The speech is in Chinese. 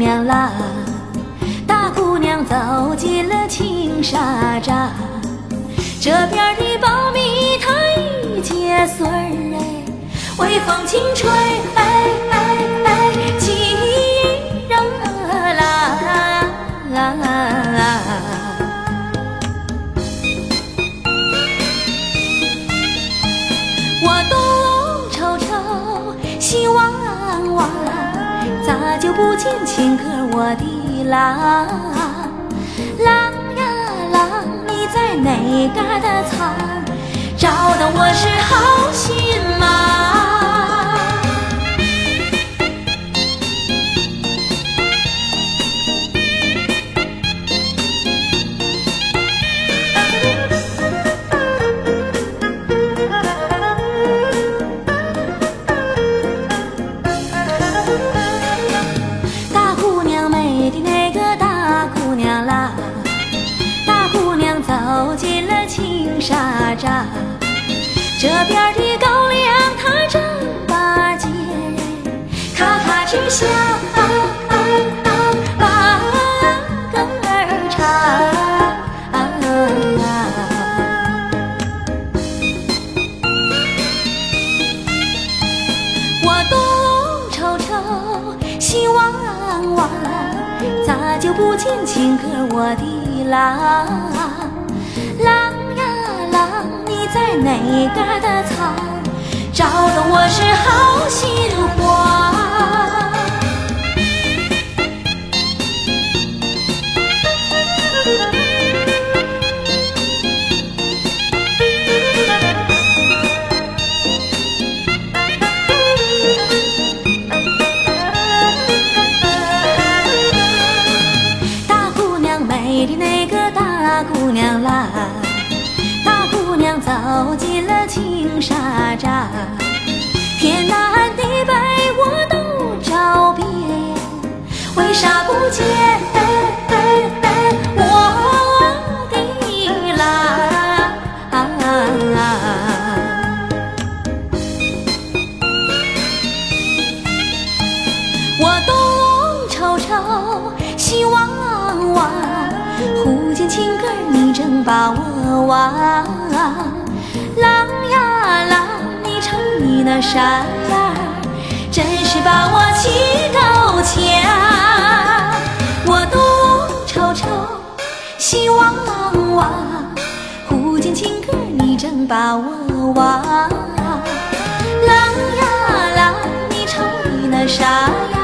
娘啦大姑娘走进了青纱帐这边的苞米它已结穗儿微风轻吹不见情歌我的郎？郎呀郎，你在哪嘎达藏？这边的高粱它正把结，咔咔直响，把歌儿唱。我东瞅瞅，西望望，咋就不见情哥我的郎？郎呀郎，哪嘎达藏？找到我是好心慌。大姑娘美的那个大姑娘啦，走进了青纱帐，天南地北我都找遍，为啥不见我的郎？我东瞅瞅，西望望，忽见情歌儿你正把我望。郎呀郎，你瞅你那扇眼儿，真是把我气够呛。我东瞅瞅，西望望，忽见情歌你正把我望。郎呀郎，你瞅你那啥呀？